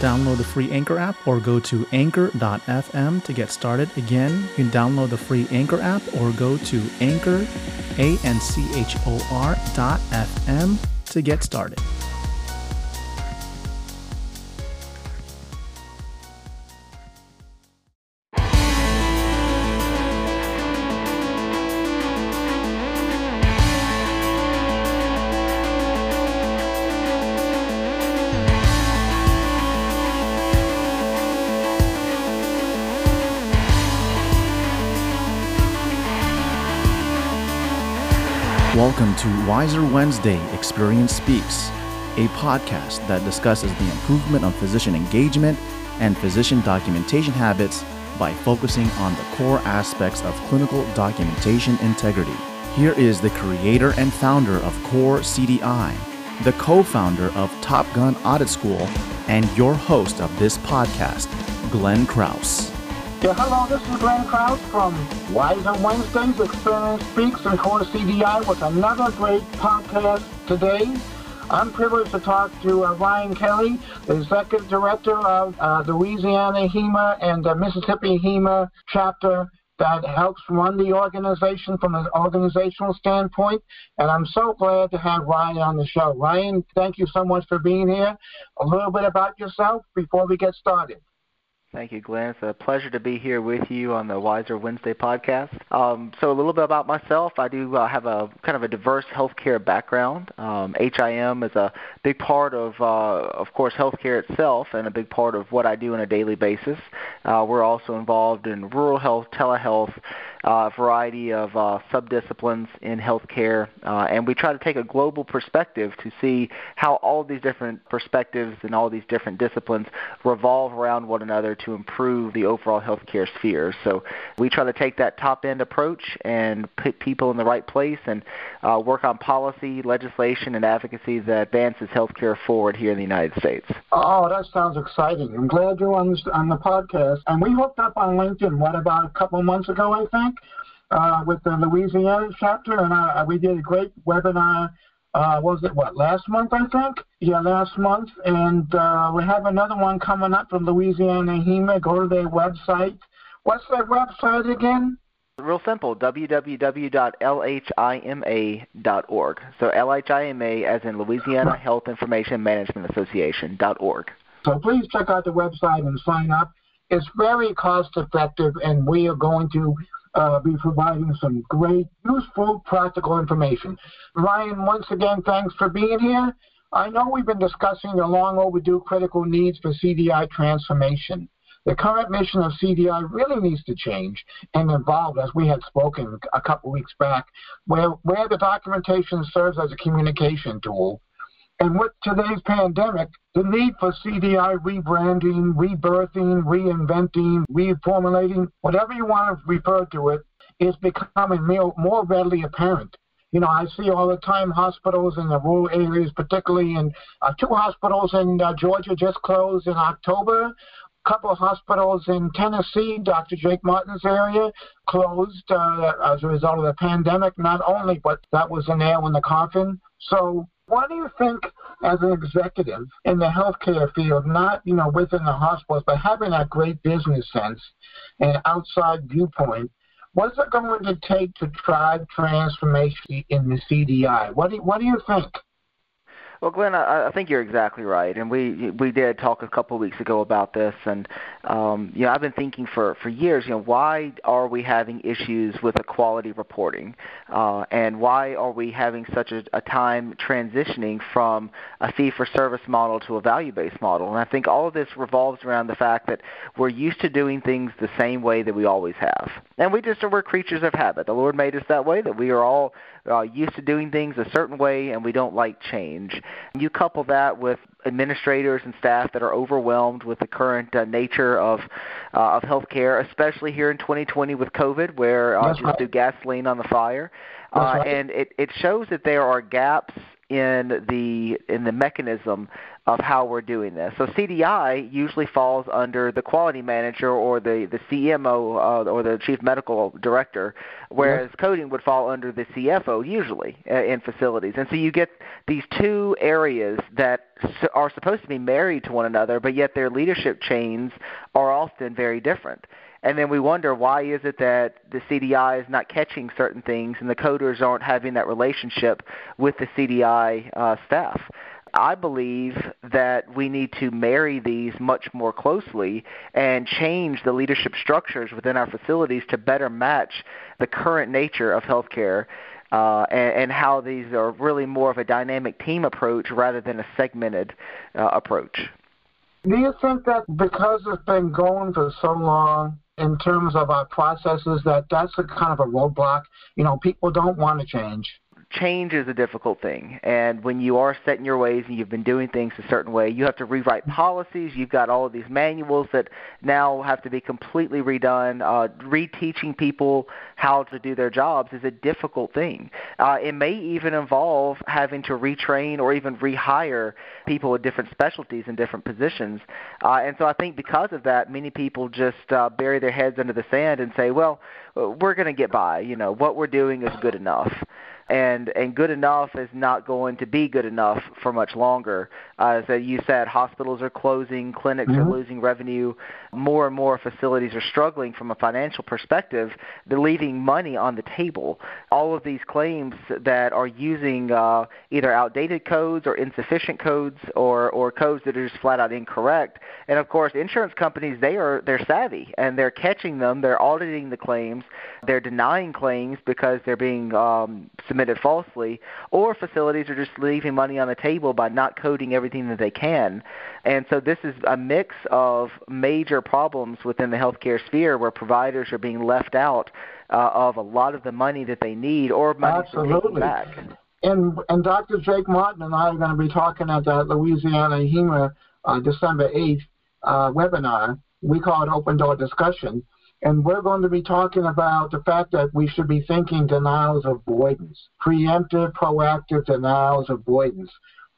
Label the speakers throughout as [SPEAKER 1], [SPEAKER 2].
[SPEAKER 1] Download the free Anchor app or go to anchor.fm to get started. Again, you can download the free Anchor app or go to anchor, A-N-C-H-O-R dot FM to get started. Welcome to Wiser Wednesday Experience Speaks, a podcast that discusses the improvement of physician engagement and physician documentation habits by focusing on the core aspects of clinical documentation integrity. Here is the creator and founder of Core CDI, the co founder of Top Gun Audit School, and your host of this podcast, Glenn Kraus.
[SPEAKER 2] Yeah, hello, this is Glenn Kraus from Wiser Wednesdays, Experience Speaks, and Core CDI with another great podcast today. I'm privileged to talk to uh, Ryan Kelly, the Executive Director of uh, Louisiana HIMA and the Mississippi HIMA chapter that helps run the organization from an organizational standpoint. And I'm so glad to have Ryan on the show. Ryan, thank you so much for being here. A little bit about yourself before we get started.
[SPEAKER 3] Thank you, Glenn. It's a pleasure to be here with you on the Wiser Wednesday podcast. Um, so, a little bit about myself. I do uh, have a kind of a diverse healthcare background. Um, HIM is a big part of, uh, of course, healthcare itself, and a big part of what I do on a daily basis. Uh, we're also involved in rural health, telehealth, uh, variety of uh, subdisciplines in healthcare, uh, and we try to take a global perspective to see how all these different perspectives and all these different disciplines revolve around one another to improve the overall healthcare sphere. So we try to take that top end approach and put people in the right place and uh, work on policy, legislation, and advocacy that advances healthcare forward here in the United States.
[SPEAKER 2] Oh, that sounds exciting. I'm glad you're on, on the podcast. And we hooked up on LinkedIn, what, about a couple months ago, I think? Uh, with the Louisiana chapter, and I, we did a great webinar. Uh, was it what last month? I think. Yeah, last month, and uh, we have another one coming up from Louisiana HIMA. Go to their website. What's their website again?
[SPEAKER 3] Real simple, www.lhima.org. So LHIMA as in Louisiana Health Information Management Association dot org.
[SPEAKER 2] So please check out the website and sign up. It's very cost effective, and we are going to uh, be providing some great, useful, practical information. Ryan, once again, thanks for being here. I know we've been discussing the long overdue critical needs for CDI transformation. The current mission of CDI really needs to change and evolve, as we had spoken a couple weeks back, where, where the documentation serves as a communication tool and with today's pandemic, the need for CDI rebranding, rebirthing, reinventing, reformulating, whatever you want to refer to it, is becoming more readily apparent. You know, I see all the time hospitals in the rural areas, particularly in uh, two hospitals in uh, Georgia just closed in October. A couple of hospitals in Tennessee, Dr. Jake Martin's area, closed uh, as a result of the pandemic, not only, but that was a nail in the coffin. So what do you think as an executive in the healthcare field, not you know within the hospitals, but having that great business sense and outside viewpoint? What's it going to take to drive transformation in the CDI? What do what do you think?
[SPEAKER 3] Well, Glenn, I, I think you're exactly right, and we we did talk a couple of weeks ago about this, and um, you know I've been thinking for for years, you know, why are we having issues with equality reporting, uh, and why are we having such a, a time transitioning from a fee-for-service model to a value-based model? And I think all of this revolves around the fact that we're used to doing things the same way that we always have, and we just we're creatures of habit. The Lord made us that way. That we are all uh, used to doing things a certain way and we don't like change. You couple that with administrators and staff that are overwhelmed with the current uh, nature of uh, of healthcare, especially here in 2020 with COVID, where uh, just
[SPEAKER 2] right.
[SPEAKER 3] do gasoline on the fire. Uh,
[SPEAKER 2] right.
[SPEAKER 3] And it, it shows that there are gaps in the in the mechanism of how we're doing this. So CDI usually falls under the quality manager or the the CMO uh, or the chief medical director, whereas yeah. coding would fall under the CFO usually uh, in facilities. And so you get these two areas that are supposed to be married to one another, but yet their leadership chains are often very different and then we wonder why is it that the CDI is not catching certain things and the coders aren't having that relationship with the CDI uh, staff. I believe that we need to marry these much more closely and change the leadership structures within our facilities to better match the current nature of healthcare uh, and, and, how these are really more of a dynamic team approach rather than a segmented uh, approach.
[SPEAKER 2] Do you think that because it's been going for so long, in terms of our processes that that's a kind of a roadblock. You know, people don't want to change
[SPEAKER 3] change is a difficult thing. And when you are set in your ways and you've been doing things a certain way, you have to rewrite policies. You've got all of these manuals that now have to be completely redone. Uh, reteaching people how to do their jobs is a difficult thing. Uh, it may even involve having to retrain or even rehire people with different specialties and different positions. Uh, and so I think because of that, many people just uh, bury their heads under the sand and say, well, we're going to get by. You know, what we're doing is good enough and and good enough is not going to be good enough for much longer. Uh, as you said, hospitals are closing, clinics mm-hmm. are losing revenue, more and more facilities are struggling from a financial perspective. They're leaving money on the table. All of these claims that are using uh, either outdated codes or insufficient codes or or codes that are just flat out incorrect. And of course, insurance companies they are they're savvy and they're catching them. They're auditing the claims. They're denying claims because they're being um, submitted falsely, or facilities are just leaving money on the table by not coding everything that they can. And so this is a mix of major problems within the healthcare sphere where providers are being left out uh, of a lot of the money that they need or money
[SPEAKER 2] Absolutely.
[SPEAKER 3] back.
[SPEAKER 2] And, and Dr. Jake Martin and I are going to be talking at that Louisiana HIMA uh, December 8th uh, webinar. We call it Open Door Discussion. And we're going to be talking about the fact that we should be thinking denials avoidance, preemptive, proactive denials avoidance.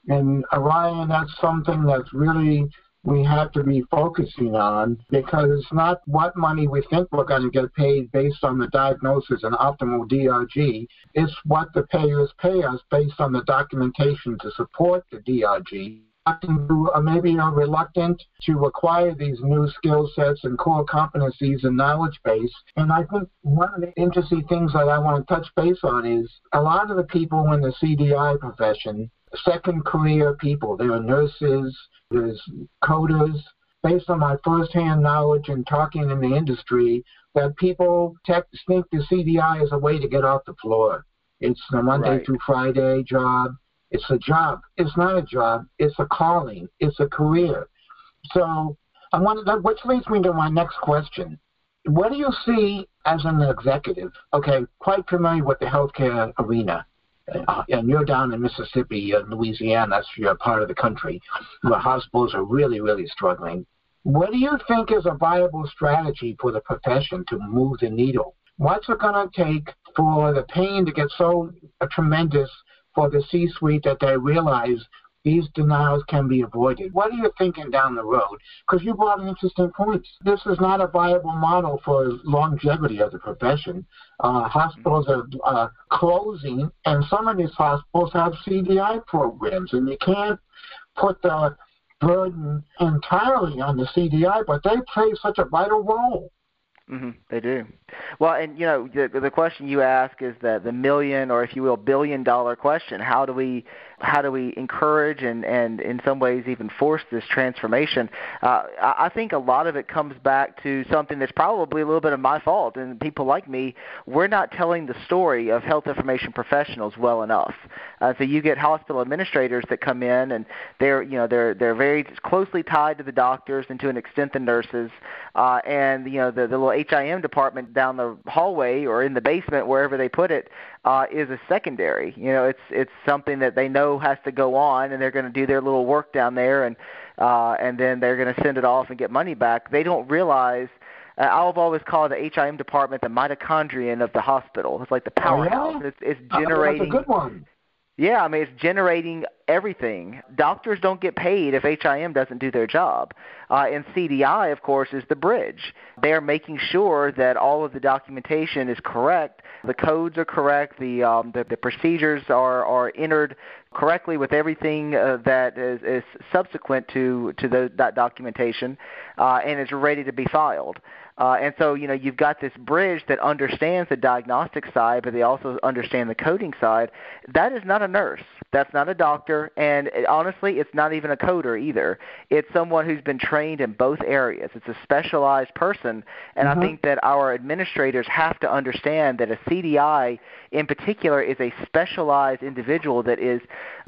[SPEAKER 2] And uh, Ryan, that's something that's really we have to be focusing on because it's not what money we think we're going to get paid based on the diagnosis and optimal DRG. It's what the payers pay us based on the documentation to support the DRG who uh, maybe are reluctant to acquire these new skill sets and core competencies and knowledge base. And I think one of the interesting things that I want to touch base on is a lot of the people in the CDI profession, second career people, there are nurses, there's coders, based on my firsthand knowledge and talking in the industry, that people tech, think the CDI is a way to get off the floor. It's a Monday right. through Friday job. It's a job. It's not a job. It's a calling. It's a career. So I wanted that, which leads me to my next question. What do you see as an executive? Okay, quite familiar with the healthcare arena. Uh, and you're down in Mississippi and Louisiana, that's your part of the country, where hospitals are really, really struggling. What do you think is a viable strategy for the profession to move the needle? What's it going to take for the pain to get so uh, tremendous for the C-suite that they realize these denials can be avoided. What are you thinking down the road? Because you brought an interesting point. This is not a viable model for longevity of the profession. Uh, hospitals are uh, closing, and some of these hospitals have CDI programs, and you can't put the burden entirely on the CDI, but they play such a vital role.
[SPEAKER 3] Mm-hmm, they do. Well, and you know, the, the question you ask is the the million, or if you will, billion dollar question. How do we how do we encourage and and in some ways even force this transformation? Uh, I think a lot of it comes back to something that's probably a little bit of my fault, and people like me, we're not telling the story of health information professionals well enough. Uh, so you get hospital administrators that come in, and they're you know they're they're very closely tied to the doctors and to an extent the nurses, uh, and you know the the little HIM department down the hallway or in the basement, wherever they put it, uh, is a secondary. You know, it's it's something that they know has to go on, and they're going to do their little work down there, and uh, and then they're going to send it off and get money back. They don't realize. Uh, I've always called the HIM department the mitochondrion of the hospital. It's like the powerhouse.
[SPEAKER 2] Oh, yeah?
[SPEAKER 3] It's, it's generating.
[SPEAKER 2] That's a good one.
[SPEAKER 3] Yeah, I mean it's generating everything. Doctors don't get paid if HIM doesn't do their job. Uh, and CDI, of course, is the bridge. They are making sure that all of the documentation is correct, the codes are correct, the um, the, the procedures are are entered correctly with everything uh, that is, is subsequent to to the, that documentation, uh, and is ready to be filed. Uh, and so, you know, you've got this bridge that understands the diagnostic side, but they also understand the coding side. That is not a nurse. That's not a doctor. And it, honestly, it's not even a coder either. It's someone who's been trained in both areas. It's a specialized person. And mm-hmm. I think that our administrators have to understand that a CDI in particular is a specialized individual that is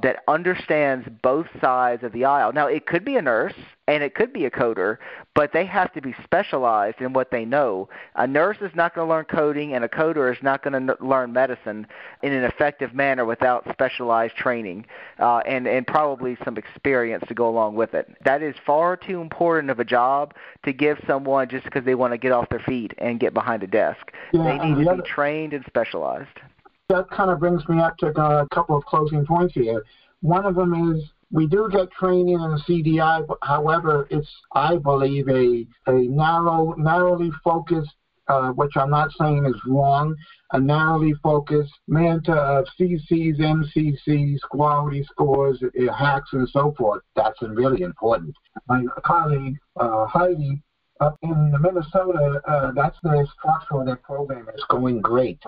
[SPEAKER 3] that understands both sides of the aisle. Now, it could be a nurse and it could be a coder, but they have to be specialized in what they know. A nurse is not going to learn coding, and a coder is not going to learn medicine in an effective manner without specialized training uh, and and probably some experience to go along with it. That is far too important of a job to give someone just because they want to get off their feet and get behind a desk.
[SPEAKER 2] Yeah,
[SPEAKER 3] they need to
[SPEAKER 2] other,
[SPEAKER 3] be trained and specialized.
[SPEAKER 2] That kind of brings me up to a couple of closing points here. One of them is we do get training in CDI, however, it's, I believe, a, a narrow, narrowly focused, uh, which I'm not saying is wrong, a narrowly focused manta of CCs, MCCs, quality scores, uh, HACs, and so forth. That's really important. My colleague, uh, Heidi, up in Minnesota, uh, that's the structure of their program It's going great.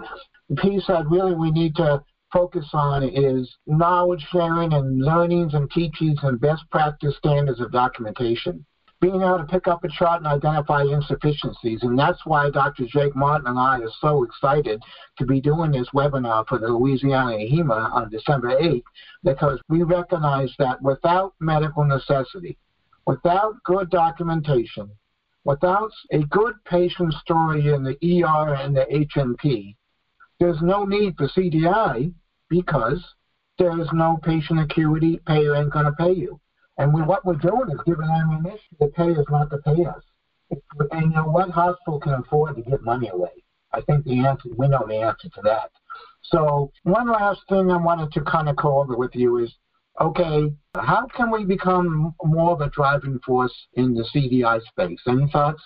[SPEAKER 2] The said, really we need to focus on is knowledge sharing and learnings and teachings and best practice standards of documentation. Being able to pick up a chart and identify insufficiencies, and that's why Dr. Jake Martin and I are so excited to be doing this webinar for the Louisiana HIMA on December 8th, because we recognize that without medical necessity, without good documentation, without a good patient story in the ER and the H&P, there's no need for CDI because there's no patient acuity. Payer ain't going to pay you. And we, what we're doing is giving ammunition to payers not to pay us. And you know what hospital can afford to give money away? I think the answer, we know the answer to that. So one last thing I wanted to kind of go over with you is, okay, how can we become more of a driving force in the CDI space? Any thoughts?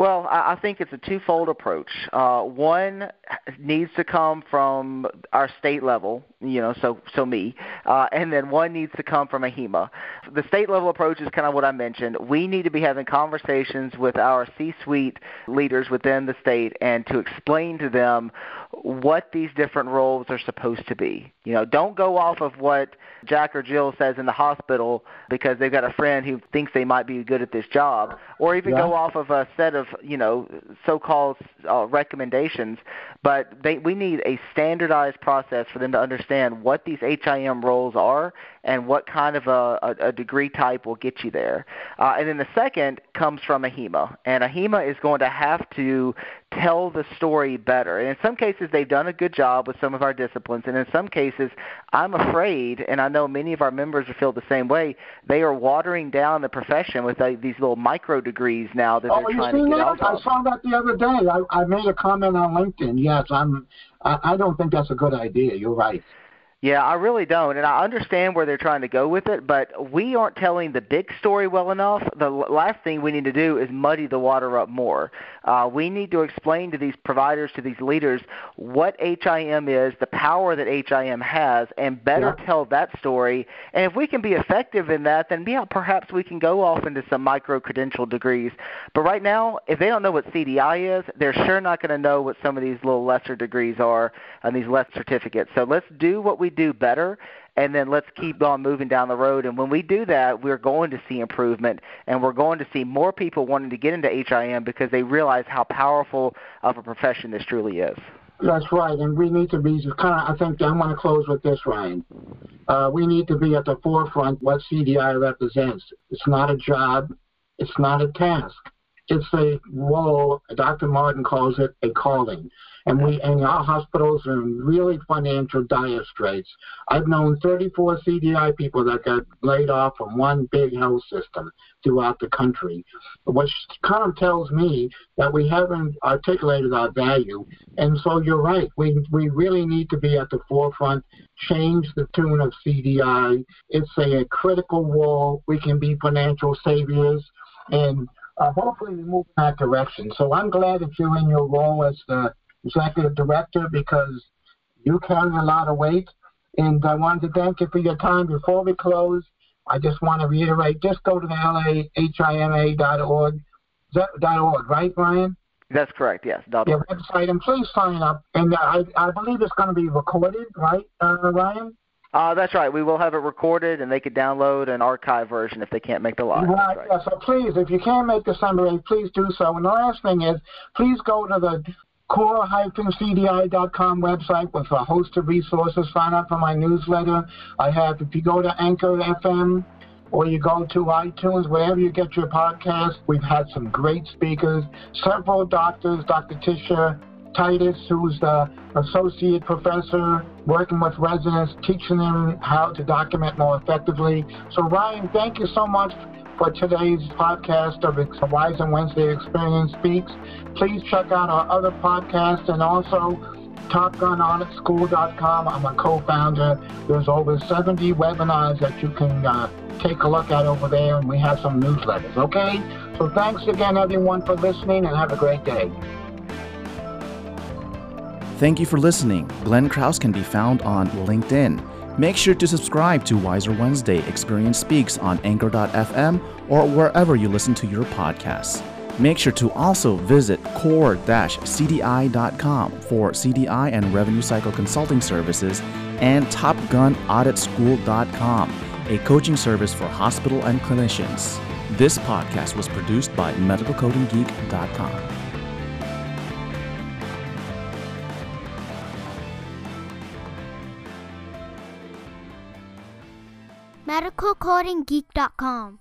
[SPEAKER 3] Well, I think it's a twofold approach. Uh, one needs to come from our state level, you know, so so me, uh, and then one needs to come from AHIMA. The state level approach is kind of what I mentioned. We need to be having conversations with our C-suite leaders within the state and to explain to them what these different roles are supposed to be. You know, don't go off of what Jack or Jill says in the hospital because they've got a friend who thinks they might be good at this job, or even yeah. go off of a set of you know so-called uh, recommendations. But they, we need a standardized process for them to understand what these HIM roles are and what kind of a, a, a degree type will get you there. Uh, and then the second comes from AHIMA, and AHIMA is going to have to tell the story better. And in some cases, they've done a good job with some of our disciplines, and in some cases, I'm afraid, and I know many of our members feel the same way, they are watering down the profession with uh, these little micro degrees now that
[SPEAKER 2] oh,
[SPEAKER 3] they're trying to get
[SPEAKER 2] that?
[SPEAKER 3] out
[SPEAKER 2] of. I saw that the other day. I, I made a comment on LinkedIn. Yes, I'm. I, I don't think that's a good idea. You're right.
[SPEAKER 3] Yeah, I really don't, and I understand where they're trying to go with it, but we aren't telling the big story well enough. The last thing we need to do is muddy the water up more. Uh, we need to explain to these providers, to these leaders, what HIM is, the power that HIM has, and better yeah. tell that story. And if we can be effective in that, then yeah, perhaps we can go off into some micro credential degrees. But right now, if they don't know what CDI is, they're sure not going to know what some of these little lesser degrees are and these less certificates. So let's do what we do better and then let's keep on moving down the road. And when we do that, we're going to see improvement, and we're going to see more people wanting to get into HIM because they realize how powerful of a profession this truly is.
[SPEAKER 2] That's right, and we need to be kind of. I think I'm going to close with this, Ryan. Uh, we need to be at the forefront what CDI represents. It's not a job, it's not a task. it's a role, Dr. Martin calls it a calling. And we, and our hospitals are in really financial dire straits. I've known 34 CDI people that got laid off from one big health system throughout the country, which kind of tells me that we haven't articulated our value. And so you're right. We, we really need to be at the forefront, change the tune of CDI. It's a, a critical role. We can be financial saviors. And uh, hopefully we move in that direction. So I'm glad that you're in your role as the executive director because you carry a lot of weight. And I wanted to thank you for your time. Before we close, I just want to reiterate, just go to the lahima.org, dot .org, right, Ryan?
[SPEAKER 3] That's correct, yes.
[SPEAKER 2] Your website, and please sign up. And I, I believe it's going to be recorded, right, uh, Ryan?
[SPEAKER 3] Uh, that's right. We will have it recorded, and they could download an archive version if they can't make the live.
[SPEAKER 2] Right.
[SPEAKER 3] right.
[SPEAKER 2] Yeah, so please, if you can make December 8th, please do so. And the last thing is, please go to the core-cdi.com website with a host of resources. Sign up for my newsletter. I have, if you go to Anchor FM or you go to iTunes, wherever you get your podcast, we've had some great speakers, several doctors, Dr. Tisha Titus, who's the associate professor working with residents, teaching them how to document more effectively. So, Ryan, thank you so much for today's podcast of Wiser Wednesday Experience Speaks. Please check out our other podcasts and also TopGunAuditSchool.com. I'm a co-founder. There's over 70 webinars that you can uh, take a look at over there, and we have some newsletters. Okay? So thanks again, everyone, for listening, and have a great day.
[SPEAKER 1] Thank you for listening. Glenn Kraus can be found on LinkedIn. Make sure to subscribe to Wiser Wednesday Experience Speaks on Anchor.fm or wherever you listen to your podcasts. Make sure to also visit core-cdi.com for CDI and revenue cycle consulting services and topgunauditschool.com, a coaching service for hospital and clinicians. This podcast was produced by medicalcodinggeek.com.
[SPEAKER 4] medicalcodinggeek.com.